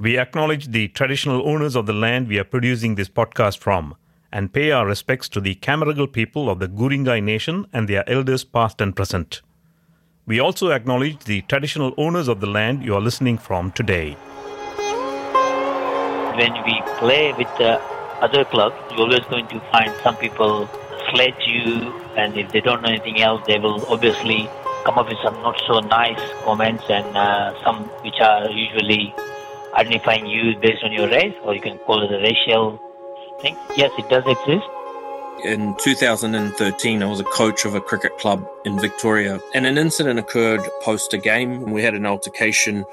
We acknowledge the traditional owners of the land we are producing this podcast from and pay our respects to the Camaragal people of the Guringai Nation and their elders past and present. We also acknowledge the traditional owners of the land you are listening from today. When we play with the other clubs, you're always going to find some people sledge you, and if they don't know anything else, they will obviously come up with some not so nice comments and uh, some which are usually identifying you based on your race, or you can call it a racial thing. Yes, it does exist. In 2013, I was a coach of a cricket club in Victoria, and an incident occurred post a game. We had an altercation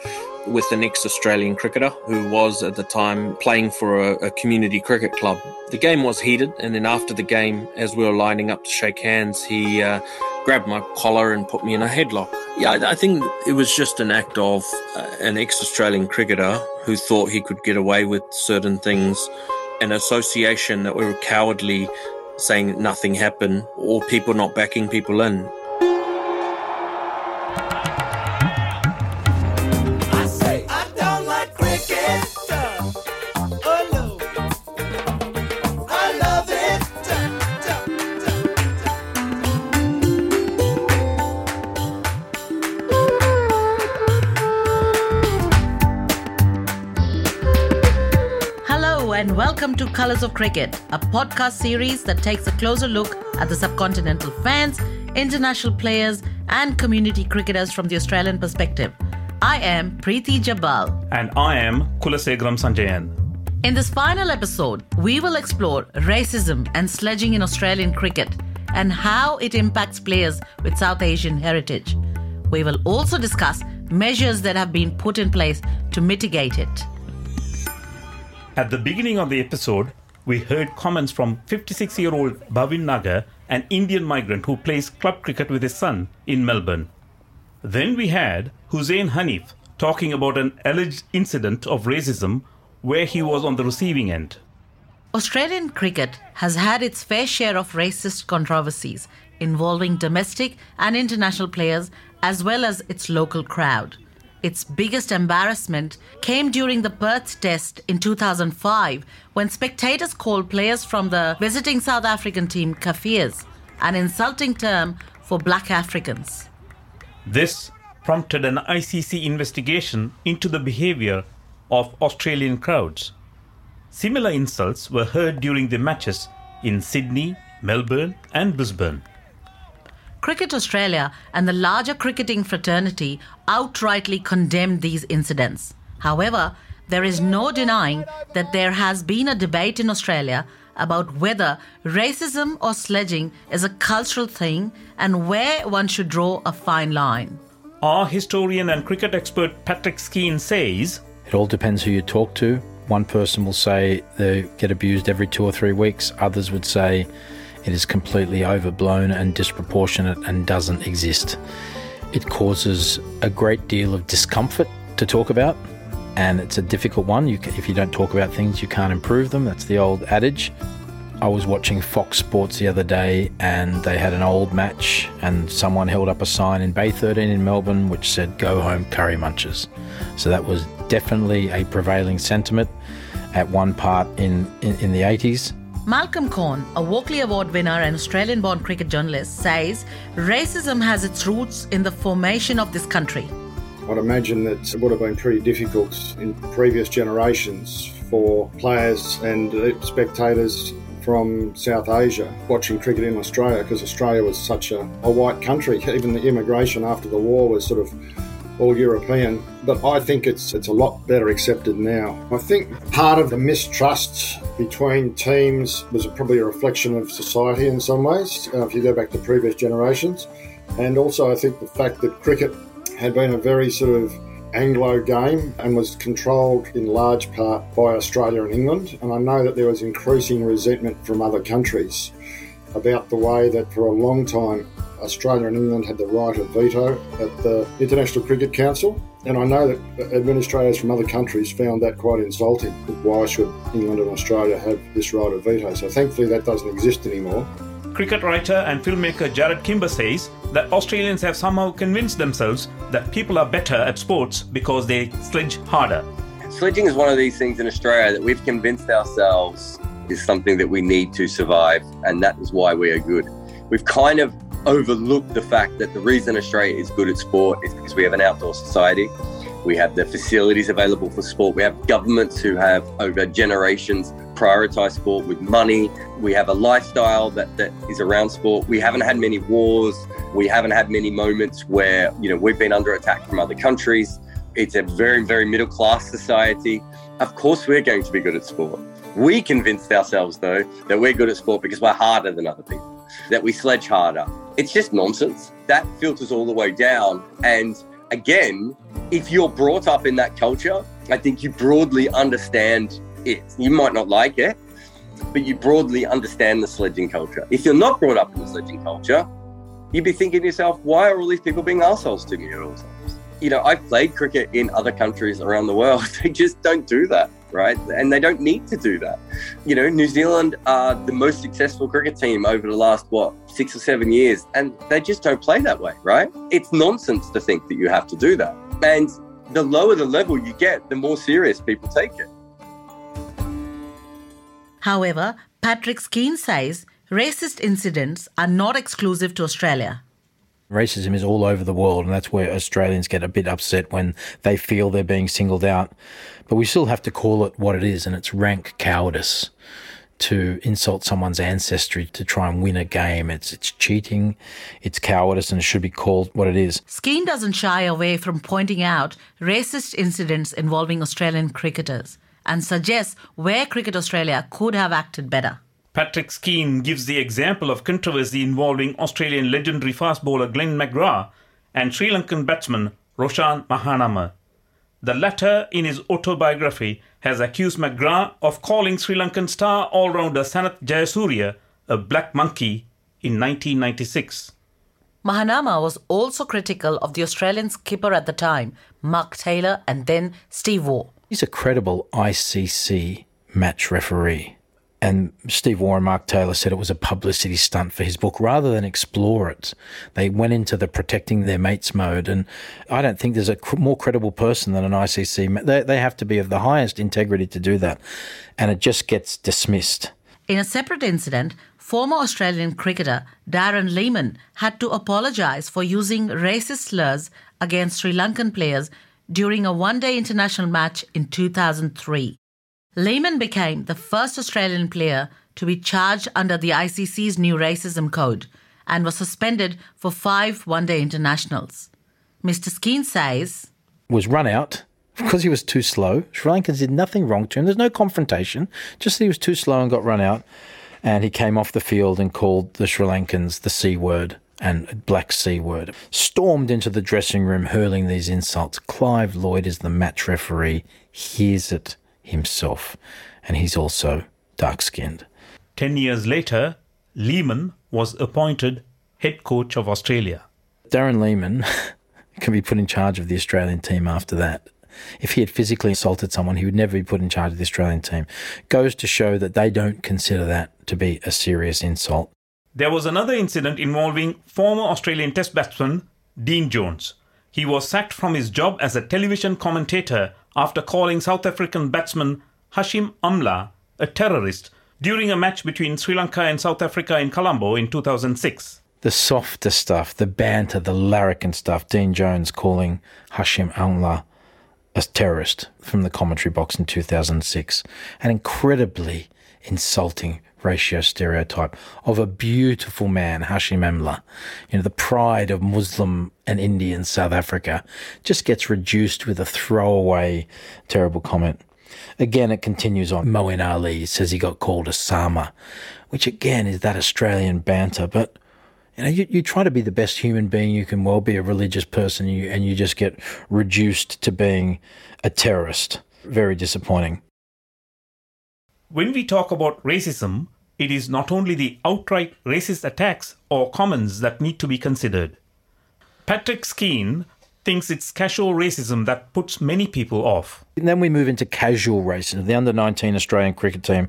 with the next Australian cricketer who was at the time playing for a, a, community cricket club. The game was heated, and then after the game, as we were lining up to shake hands, he uh, grabbed my collar and put me in a headlock. Yeah, I, I think it was just an act of uh, an ex Australian cricketer who thought he could get away with certain things, an association that we were cowardly saying nothing happened, or people not backing people in. Cricket, a podcast series that takes a closer look at the subcontinental fans, international players, and community cricketers from the Australian perspective. I am Preeti Jabal. And I am Kulasegaram Sanjayan. In this final episode, we will explore racism and sledging in Australian cricket and how it impacts players with South Asian heritage. We will also discuss measures that have been put in place to mitigate it. At the beginning of the episode, we heard comments from 56 year old Bhavin Nagar, an Indian migrant who plays club cricket with his son in Melbourne. Then we had Hussein Hanif talking about an alleged incident of racism where he was on the receiving end. Australian cricket has had its fair share of racist controversies involving domestic and international players as well as its local crowd. Its biggest embarrassment came during the Perth Test in 2005 when spectators called players from the visiting South African team Kafirs, an insulting term for black Africans. This prompted an ICC investigation into the behavior of Australian crowds. Similar insults were heard during the matches in Sydney, Melbourne, and Brisbane. Cricket Australia and the larger cricketing fraternity outrightly condemned these incidents. However, there is no denying that there has been a debate in Australia about whether racism or sledging is a cultural thing and where one should draw a fine line. Our historian and cricket expert Patrick Skene says It all depends who you talk to. One person will say they get abused every two or three weeks, others would say it is completely overblown and disproportionate and doesn't exist. It causes a great deal of discomfort to talk about, and it's a difficult one. You, if you don't talk about things, you can't improve them. That's the old adage. I was watching Fox Sports the other day and they had an old match, and someone held up a sign in Bay 13 in Melbourne which said, Go home, curry munchers. So that was definitely a prevailing sentiment at one part in, in, in the 80s. Malcolm Conn, a Walkley Award winner and Australian born cricket journalist, says racism has its roots in the formation of this country. I'd imagine that it would have been pretty difficult in previous generations for players and spectators from South Asia watching cricket in Australia because Australia was such a, a white country. Even the immigration after the war was sort of all European, but I think it's it's a lot better accepted now. I think part of the mistrust between teams was probably a reflection of society in some ways, uh, if you go back to previous generations, and also I think the fact that cricket had been a very sort of Anglo game and was controlled in large part by Australia and England. And I know that there was increasing resentment from other countries about the way that for a long time Australia and England had the right of veto at the International Cricket Council. And I know that administrators from other countries found that quite insulting. Why should England and Australia have this right of veto? So thankfully that doesn't exist anymore. Cricket writer and filmmaker Jarrod Kimber says that Australians have somehow convinced themselves that people are better at sports because they sledge harder. Sledging is one of these things in Australia that we've convinced ourselves is something that we need to survive, and that is why we are good. We've kind of overlooked the fact that the reason Australia is good at sport is because we have an outdoor society. We have the facilities available for sport. We have governments who have, over generations, prioritized sport with money. We have a lifestyle that, that is around sport. We haven't had many wars. We haven't had many moments where, you know, we've been under attack from other countries. It's a very, very middle class society. Of course, we're going to be good at sport. We convinced ourselves, though, that we're good at sport because we're harder than other people, that we sledge harder. It's just nonsense. That filters all the way down. And again, if you're brought up in that culture, I think you broadly understand it. You might not like it, but you broadly understand the sledging culture. If you're not brought up in the sledging culture, you'd be thinking to yourself, why are all these people being assholes to me at all times? You know, I've played cricket in other countries around the world. They just don't do that, right? And they don't need to do that. You know, New Zealand are the most successful cricket team over the last, what, six or seven years, and they just don't play that way, right? It's nonsense to think that you have to do that. And the lower the level you get, the more serious people take it. However, Patrick Skene says racist incidents are not exclusive to Australia. Racism is all over the world, and that's where Australians get a bit upset when they feel they're being singled out. But we still have to call it what it is, and it's rank cowardice to insult someone's ancestry to try and win a game. It's it's cheating, it's cowardice, and it should be called what it is. Skene doesn't shy away from pointing out racist incidents involving Australian cricketers and suggests where Cricket Australia could have acted better. Patrick Skene gives the example of controversy involving Australian legendary fast bowler Glenn McGrath and Sri Lankan batsman Roshan Mahanama. The latter, in his autobiography, has accused McGrath of calling Sri Lankan star all rounder Sanath Jayasuriya a black monkey in 1996. Mahanama was also critical of the Australian skipper at the time, Mark Taylor, and then Steve Waugh. He's a credible ICC match referee. And Steve and Mark Taylor said it was a publicity stunt for his book rather than explore it. They went into the protecting their mates mode. And I don't think there's a more credible person than an ICC. They, they have to be of the highest integrity to do that. And it just gets dismissed. In a separate incident, former Australian cricketer Darren Lehmann had to apologise for using racist slurs against Sri Lankan players during a one day international match in 2003. Lehmann became the first Australian player to be charged under the ICC's new racism code and was suspended for five one day internationals. Mr. Skene says, Was run out because he was too slow. Sri Lankans did nothing wrong to him. There's no confrontation, just he was too slow and got run out. And he came off the field and called the Sri Lankans the C word and Black C word. Stormed into the dressing room hurling these insults. Clive Lloyd is the match referee, hears it himself, and he's also dark skinned. Ten years later, Lehmann was appointed head coach of Australia. Darren Lehmann can be put in charge of the Australian team after that. If he had physically assaulted someone, he would never be put in charge of the Australian team. Goes to show that they don't consider that to be a serious insult. There was another incident involving former Australian Test batsman Dean Jones. He was sacked from his job as a television commentator after calling South African batsman Hashim Amla a terrorist during a match between Sri Lanka and South Africa in Colombo in 2006. The softer stuff, the banter, the larrikin stuff, Dean Jones calling Hashim Amla a terrorist from the commentary box in 2006. An incredibly insulting ratio stereotype of a beautiful man, Hashim Amla, you know, the pride of Muslim and Indian South Africa, just gets reduced with a throwaway terrible comment. Again, it continues on. Moeen Ali says he got called Osama, which again is that Australian banter, but you know, you, you try to be the best human being you can well be a religious person and you, and you just get reduced to being a terrorist. Very disappointing. When we talk about racism, it is not only the outright racist attacks or comments that need to be considered. Patrick Skene thinks it's casual racism that puts many people off. And then we move into casual racism, the under 19 Australian cricket team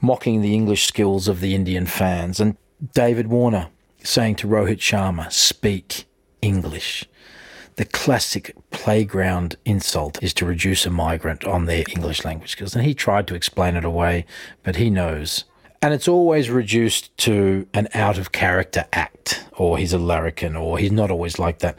mocking the English skills of the Indian fans, and David Warner saying to Rohit Sharma, speak English. The classic playground insult is to reduce a migrant on their English language skills. And he tried to explain it away, but he knows. And it's always reduced to an out of character act, or he's a larrikin, or he's not always like that.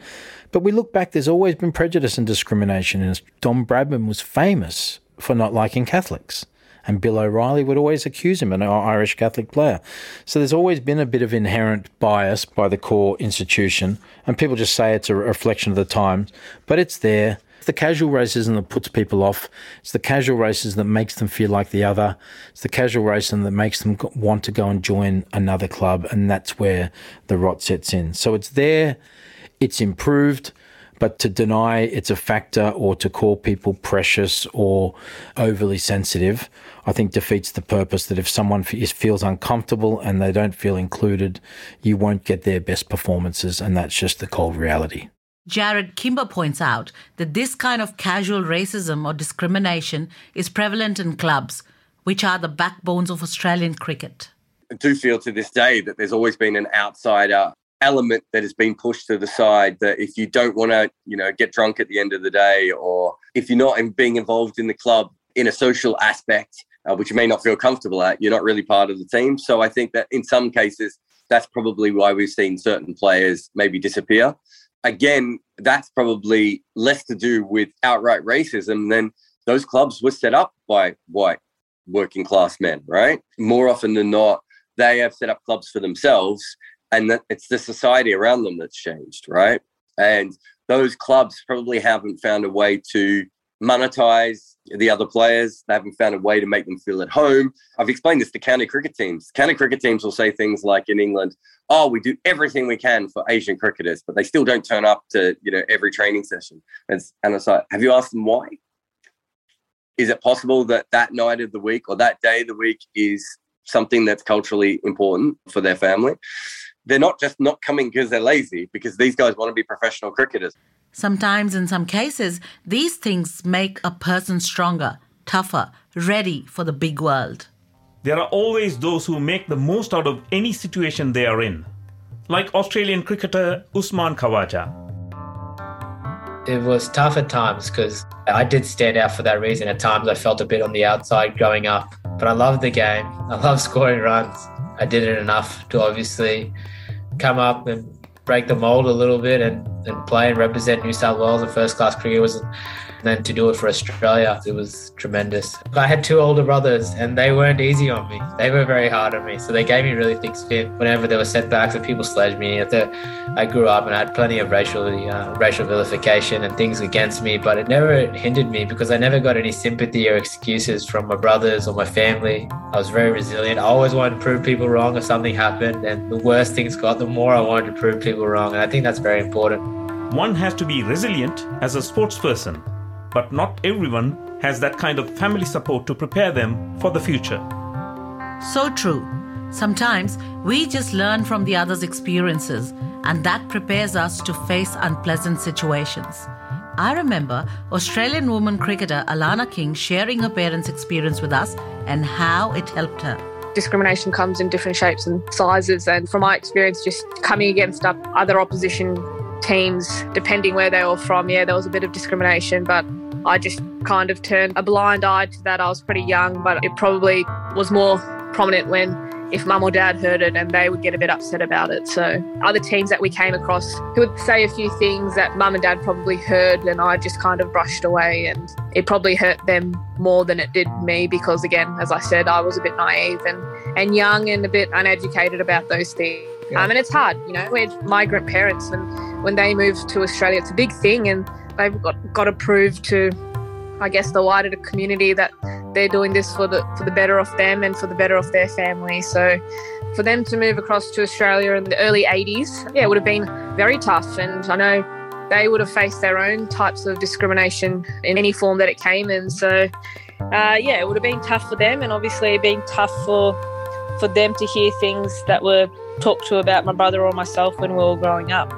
But we look back, there's always been prejudice and discrimination. And Don Bradman was famous for not liking Catholics. And Bill O'Reilly would always accuse him, an Irish Catholic player. So there's always been a bit of inherent bias by the core institution, and people just say it's a reflection of the times, but it's there. It's the casual racism that puts people off. It's the casual racism that makes them feel like the other. It's the casual racism that makes them want to go and join another club, and that's where the rot sets in. So it's there, it's improved. But to deny it's a factor or to call people precious or overly sensitive, I think defeats the purpose that if someone feels uncomfortable and they don't feel included, you won't get their best performances. And that's just the cold reality. Jarrod Kimber points out that this kind of casual racism or discrimination is prevalent in clubs, which are the backbones of Australian cricket. I do feel to this day that there's always been an outsider element that has been pushed to the side that if you don't want to you know get drunk at the end of the day or if you're not in being involved in the club in a social aspect uh, which you may not feel comfortable at you're not really part of the team. So i think that in some cases that's probably why we've seen certain players maybe disappear. Again that's probably less to do with outright racism than those clubs were set up by white working class men right? More often than not they have set up clubs for themselves and that it's the society around them that's changed, right? And those clubs probably haven't found a way to monetize the other players. They haven't found a way to make them feel at home. I've explained this to county cricket teams. County cricket teams will say things like in England, "Oh, we do everything we can for Asian cricketers, but they still don't turn up to you know every training session." And and it's like, have you asked them why? Is it possible that that night of the week or that day of the week is something that's culturally important for their family? they're not just not coming because they're lazy, because these guys want to be professional cricketers. Sometimes, in some cases, these things make a person stronger, tougher, ready for the big world. There are always those who make the most out of any situation they are in, like Australian cricketer Usman Khawaja. It was tough at times because I did stand out for that reason. At times, I felt a bit on the outside growing up, but I loved the game. I love scoring runs. I did it enough to obviously come up and break the mold a little bit and, and play and represent New South Wales in first class cricket was then to do it for Australia, it was tremendous. I had two older brothers and they weren't easy on me. They were very hard on me. So they gave me really thick skin whenever there were setbacks and people sledged me. I grew up and I had plenty of racial, uh, racial vilification and things against me, but it never hindered me because I never got any sympathy or excuses from my brothers or my family. I was very resilient. I always wanted to prove people wrong if something happened. And the worse things got, the more I wanted to prove people wrong. And I think that's very important. One has to be resilient as a sportsperson, but not everyone has that kind of family support to prepare them for the future. So true. Sometimes we just learn from the other's experiences, and that prepares us to face unpleasant situations. I remember Australian woman cricketer Alana King sharing her parents' experience with us and how it helped her. Discrimination comes in different shapes and sizes, and from my experience, just coming against other opposition teams, depending where they were from, yeah, there was a bit of discrimination, but I just kind of turned a blind eye to that. I was pretty young, but it probably was more prominent when if mum or dad heard it and they would get a bit upset about it. So, other teams that we came across who would say a few things that mum and dad probably heard and I just kind of brushed away, and it probably hurt them more than it did me because, again, as I said, I was a bit naive and, and young and a bit uneducated about those things. Yeah. Um, and it's hard, you know, we're migrant parents, and when they move to Australia, it's a big thing, and they've got, got to prove to, I guess, the wider community that they're doing this for the for the better of them and for the better of their family. So, for them to move across to Australia in the early 80s, yeah, it would have been very tough. And I know they would have faced their own types of discrimination in any form that it came in. So, uh, yeah, it would have been tough for them, and obviously been tough for for them to hear things that were talked to about my brother or myself when we were growing up.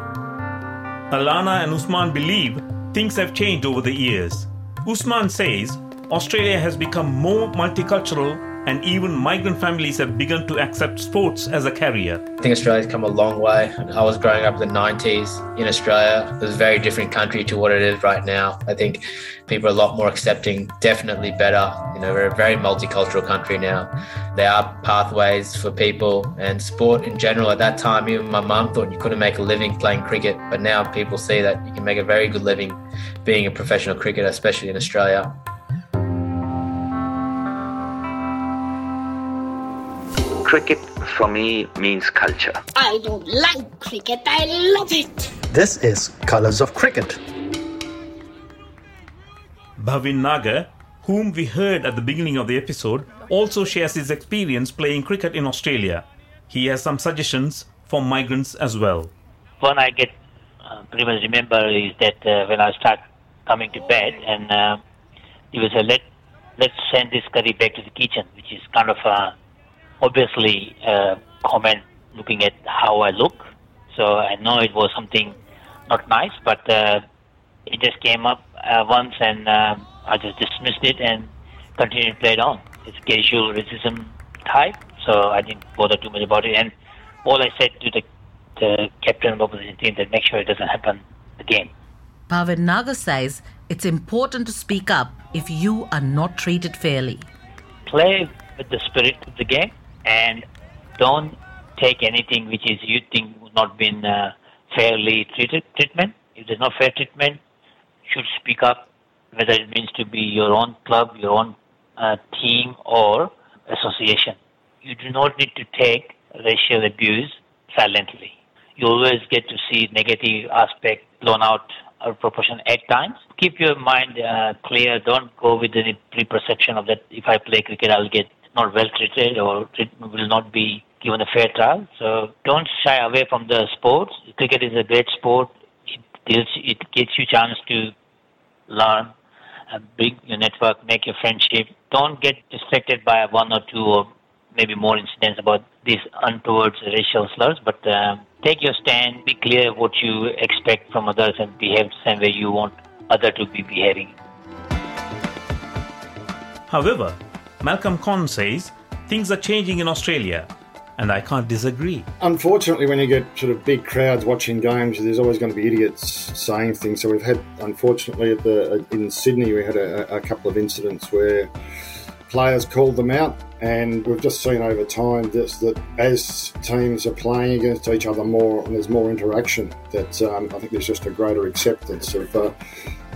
Alana and Usman believe things have changed over the years. Usman says Australia has become more multicultural and even migrant families have begun to accept sports as a career. I think Australia's come a long way. I was growing up in the 90s in Australia. It was a very different country to what it is right now. I think people are a lot more accepting, definitely better. You know, we're a very multicultural country now. There are pathways for people and sport in general. At that time, even my mum thought you couldn't make a living playing cricket, but now people see that you can make a very good living being a professional cricketer, especially in Australia. Cricket for me means culture. I don't like cricket, I love it. This is Colors of Cricket. Bhavin Nagar, whom we heard at the beginning of the episode, also shares his experience playing cricket in Australia. He has some suggestions for migrants as well. One I get uh, pretty much remember is that uh, when I start coming to bed, and uh, he was a let let's send this curry back to the kitchen, which is kind of a obviously uh, comment looking at how I look. So I know it was something not nice, but uh, it just came up uh, once and uh, I just dismissed it and continued to play it on. It's casual racism type, so I didn't bother too much about it. And all I said to the, the captain of the opposition team that make sure it doesn't happen again. Bhavin Nagar says it's important to speak up if you are not treated fairly. Play with the spirit of the game and don't take anything which is you think would not been uh, fairly treated treatment. If there's no fair treatment, should speak up, whether it means to be your own club, your own uh, team, or association. You do not need to take racial abuse silently. You always get to see negative aspect blown out of proportion at times. Keep your mind uh, clear. Don't go with any preperception of that. If I play cricket, I'll get not well treated or will not be given a fair trial. So don't shy away from the sports. Cricket is a great sport. It gives, it gives you chance to learn, bring your network, make your friendship. Don't get distracted by one or two or maybe more incidents about these untoward racial slurs, but uh, take your stand, be clear what you expect from others and behave the same way you want other to be behaving. However, Malcolm Conn says things are changing in Australia, and I can't disagree. Unfortunately, when you get sort of big crowds watching games, there's always going to be idiots saying things. So we've had, unfortunately, at the in Sydney, we had a, a couple of incidents where players called them out, and we've just seen over time that as teams are playing against each other more and there's more interaction, that um, I think there's just a greater acceptance of. Uh,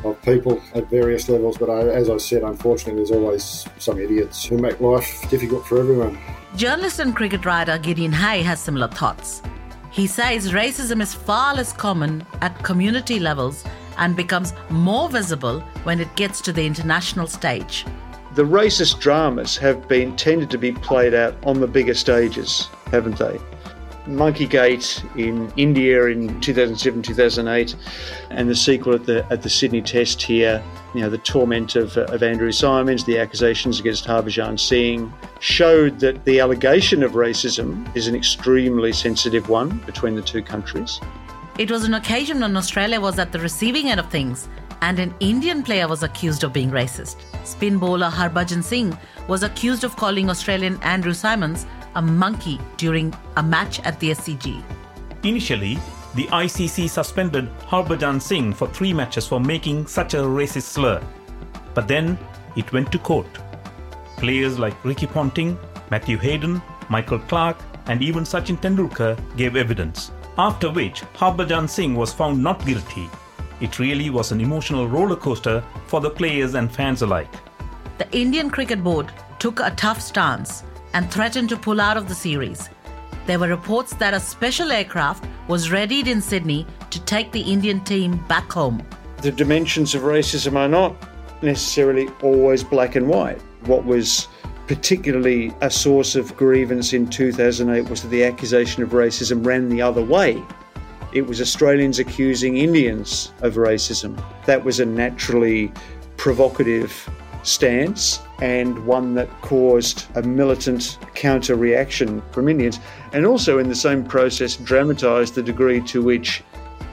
of people at various levels, but I, as I said, unfortunately, there's always some idiots who make life difficult for everyone. Journalist and cricket writer Gideon Haigh has similar thoughts. He says racism is far less common at community levels and becomes more visible when it gets to the international stage. The racist dramas have been tended to be played out on the bigger stages, haven't they? Monkeygate in India in 2007 2008, and the sequel at the at the Sydney Test here. You know, the torment of, of Andrew Symonds, the accusations against Harbhajan Singh showed that the allegation of racism is an extremely sensitive one between the two countries. It was an occasion when Australia was at the receiving end of things and an Indian player was accused of being racist. Spin bowler Harbhajan Singh was accused of calling Australian Andrew Symonds a monkey during a match at the SCG. Initially, the ICC suspended Harbhajan Singh for three matches for making such a racist slur. But then it went to court. Players like Ricky Ponting, Matthew Hayden, Michael Clarke, and even Sachin Tendulkar gave evidence. After which, Harbhajan Singh was found not guilty. It really was an emotional roller coaster for the players and fans alike. The Indian Cricket Board took a tough stance and threatened to pull out of the series. There were reports that a special aircraft was readied in Sydney to take the Indian team back home. The dimensions of racism are not necessarily always black and white. What was particularly a source of grievance in 2008 was that the accusation of racism ran the other way. It was Australians accusing Indians of racism. That was a naturally provocative stance and one that caused a militant counter reaction from Indians, and also in the same process dramatised the degree to which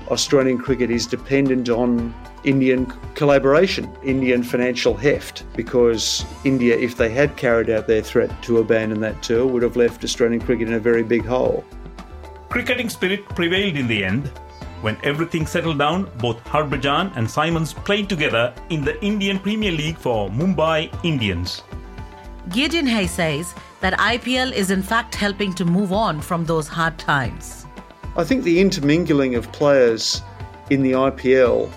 Australian cricket is dependent on Indian collaboration, Indian financial heft, because India, if they had carried out their threat to abandon that tour, would have left Australian cricket in a very big hole. Cricketing spirit prevailed in the end. When everything settled down, both Harbhajan and Symonds played together in the Indian Premier League for Mumbai Indians. Gideon Haigh says that IPL is in fact helping to move on from those hard times. I think the intermingling of players in the IPL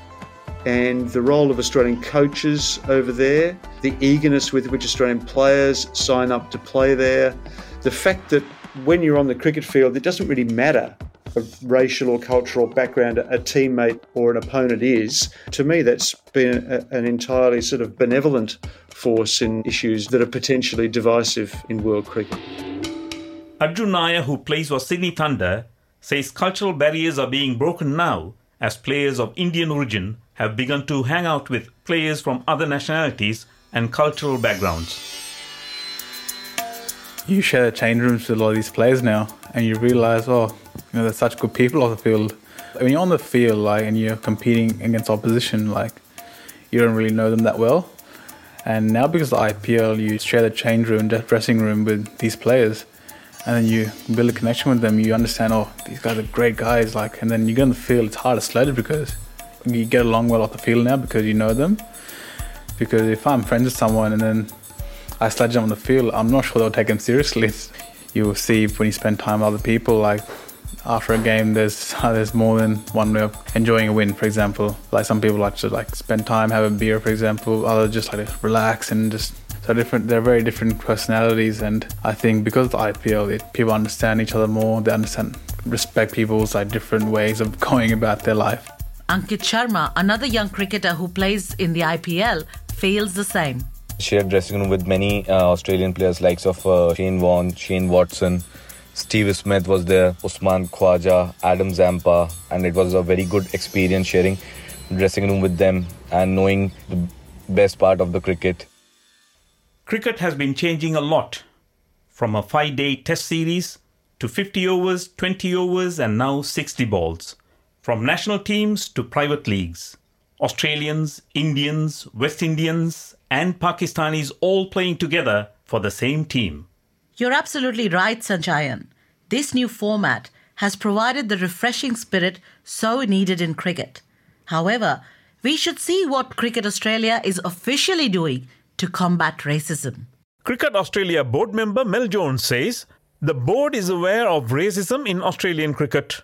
and the role of Australian coaches over there, the eagerness with which Australian players sign up to play there, the fact that when you're on the cricket field, it doesn't really matter of racial or cultural background a teammate or an opponent is, to me, that's been a, an entirely sort of benevolent force in issues that are potentially divisive in world cricket. Arjun Nair, who plays for Sydney Thunder, says cultural barriers are being broken now as players of Indian origin have begun to hang out with players from other nationalities and cultural backgrounds. You share the change rooms with a lot of these players now, and you realize, oh, you know, there's such good people on the field. When you're on the field, like, and you're competing against opposition, like, you don't really know them that well. And now, because of the IPL, you share the change room, the dressing room with these players, and then you build a connection with them. You understand, oh, these guys are great guys. Like, and then you get on the field, it's hard to sledge because you get along well off the field now because you know them. Because if I'm friends with someone and then I sledge them on the field, I'm not sure they'll take them seriously. You will see when you spend time with other people, like after a game, there's there's more than one way of enjoying a win. For example, like some people like to like spend time, have a beer, for example. Others just like to relax and just so different. They're very different personalities, and I think because of the IPL, it, people understand each other more. They understand, respect people's like different ways of going about their life. Ankit Sharma, another young cricketer who plays in the IPL, feels the same. Shared dressing room with many uh, Australian players, likes of uh, Shane Warne, Shane Watson, Steve Smith was there, Usman Khawaja, Adam Zampa, and it was a very good experience sharing dressing room with them and knowing the best part of the cricket. Cricket has been changing a lot from a five day test series to 50 overs, 20 overs, and now 60 balls. From national teams to private leagues. Australians, Indians, West Indians, and Pakistanis all playing together for the same team. You're absolutely right, Sanjayan. This new format has provided the refreshing spirit so needed in cricket. However, we should see what Cricket Australia is officially doing to combat racism. Cricket Australia board member Mel Jones says the board is aware of racism in Australian cricket.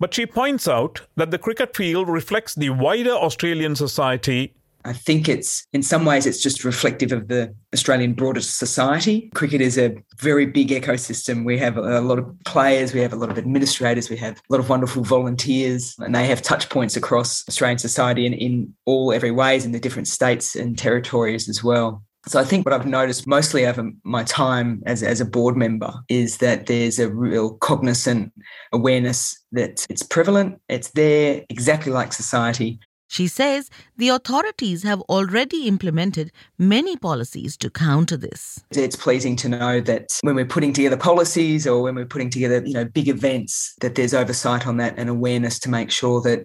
But she points out that the cricket field reflects the wider Australian society I think it's in some ways it's just reflective of the Australian broader society. Cricket is a very big ecosystem. We have a lot of players, we have a lot of administrators, we have a lot of wonderful volunteers, and they have touch points across Australian society and in all every ways in the different states and territories as well. So I think what I've noticed mostly over my time as, as a board member is that there's a real cognizant awareness that it's prevalent, it's there exactly like society, she says the authorities have already implemented many policies to counter this. It's pleasing to know that when we're putting together policies or when we're putting together, you know, big events, that there's oversight on that and awareness to make sure that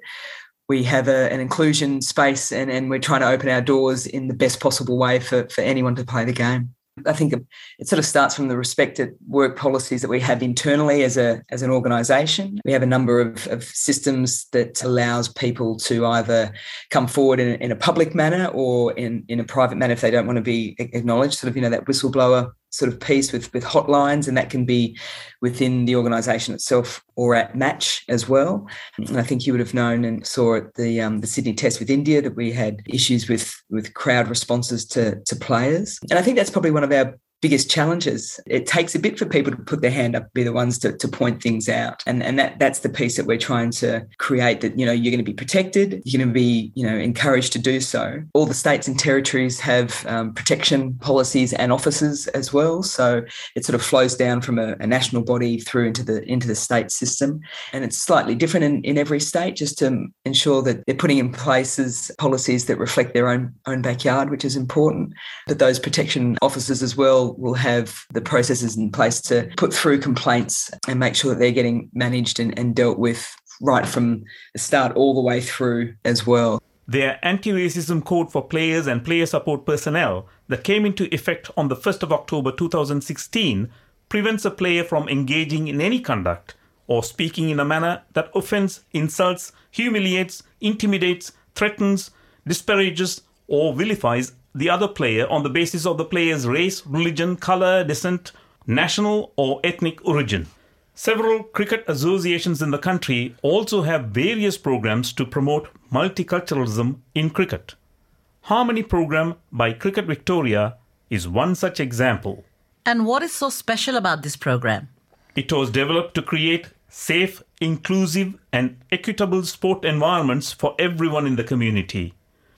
we have a, an inclusion space and, and we're trying to open our doors in the best possible way for, for anyone to play the game. I think it sort of starts from the respected work policies that we have internally as a as an organisation. We have a number of, of, systems that allows people to either come forward in, in a public manner or in, in a private manner if they don't want to be acknowledged. Sort of, you know, that whistleblower sort of piece with with hotlines, and that can be within the organisation itself or at match as well. And I think you would have known and saw at the um, the Sydney Test with India that we had issues with with crowd responses to to players, and I think that's probably one of our biggest challenges. It takes a bit for people to put their hand up, be the ones to, to point things out. And, and that that's the piece that we're trying to create that, you know, you're going to be protected, you're going to be, you know, encouraged to do so. All the states and territories have um, protection policies and offices as well. So it sort of flows down from a, a, national body through into the into the state system. And it's slightly different in, in every state just to ensure that they're putting in places policies that reflect their own own backyard, which is important. But those protection officers as well will have the processes in place to put through complaints and make sure that they're getting managed and, and dealt with right from the start all the way through as well. Their anti racism code for players and player support personnel that came into effect on the 1st of October 2016 prevents a player from engaging in any conduct or speaking in a manner that offends, insults, humiliates, intimidates, threatens, disparages, or vilifies the other player on the basis of the player's race, religion, color, descent, national, or ethnic origin. Several cricket associations in the country also have various programs to promote multiculturalism in cricket. Harmony program by Cricket Victoria is one such example. And what is so special about this program? It was developed to create safe, inclusive, and equitable sport environments for everyone in the community.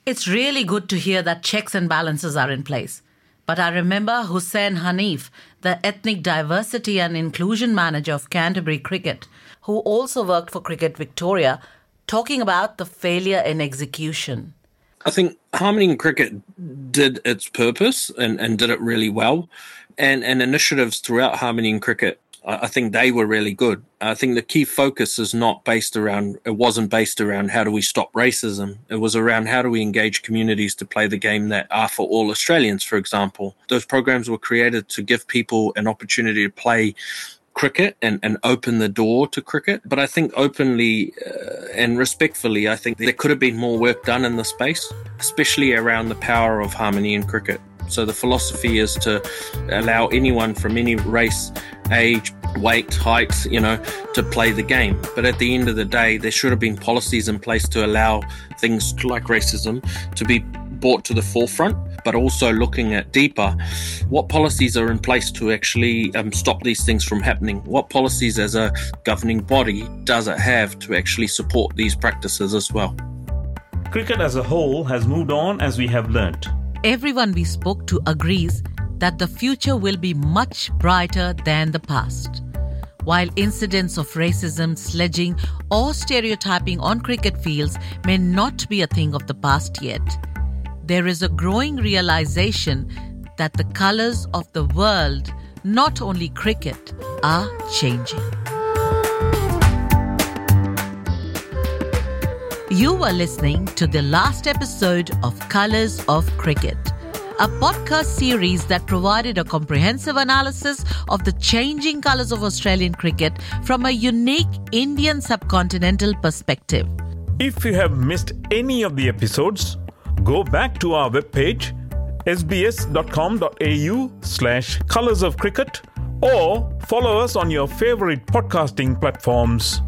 It's really good to hear that checks and balances are in place. But I remember Hussein Hanif, the Ethnic Diversity and Inclusion Manager of Canterbury Cricket, who also worked for Cricket Victoria, talking about the failure in execution. I think Harmony in Cricket did its purpose and, and did it really well. And, and initiatives throughout Harmony in Cricket I think they were really good. I think the key focus is not based around, it wasn't based around how do we stop racism. It was around how do we engage communities to play the game that are for all Australians, for example. Those programs were created to give people an opportunity to play cricket and, and open the door to cricket. But I think openly uh, and respectfully, I think there could have been more work done in the space, especially around the power of harmony in cricket. So the philosophy is to allow anyone from any race, age, weight, height, you know, to play the game. But at the end of the day, there should have been policies in place to allow things like racism to be brought to the forefront, but also looking at deeper what policies are in place to actually um, stop these things from happening. What policies, as a governing body, does it have to actually support these practices as well? Cricket as a whole has moved on as we have learnt. Everyone we spoke to agrees that the future will be much brighter than the past. While incidents of racism, sledging, or stereotyping on cricket fields may not be a thing of the past yet, there is a growing realization that the colors of the world, not only cricket, are changing. You were listening to the last episode of Colors of Cricket a podcast series that provided a comprehensive analysis of the changing colours of Australian cricket from a unique Indian subcontinental perspective. If you have missed any of the episodes, go back to our webpage sbs.com.au slash colours of cricket or follow us on your favourite podcasting platforms.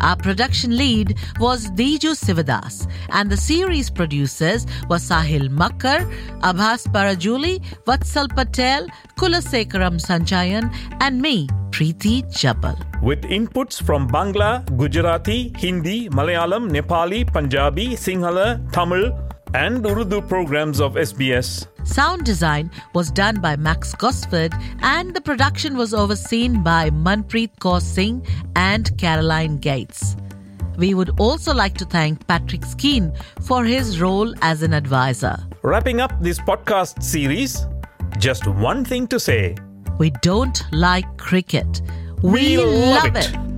Our production lead was Diju Sivadas, and the series producers were Sahil Makkar, Abhas Parajuli, Vatsal Patel, Kulasegaram Sanjayan, and me, Preeti Jabal. With inputs from Bangla, Gujarati, Hindi, Malayalam, Nepali, Punjabi, Sinhala, Tamil, and Urdu programs of SBS. Sound design was done by Max Gosford and the production was overseen by Manpreet Kaur Singh and Caroline Gates. We would also like to thank Patrick Skene for his role as an advisor. Wrapping up this podcast series, just one thing to say. We don't like cricket. We, we love, love, it. it.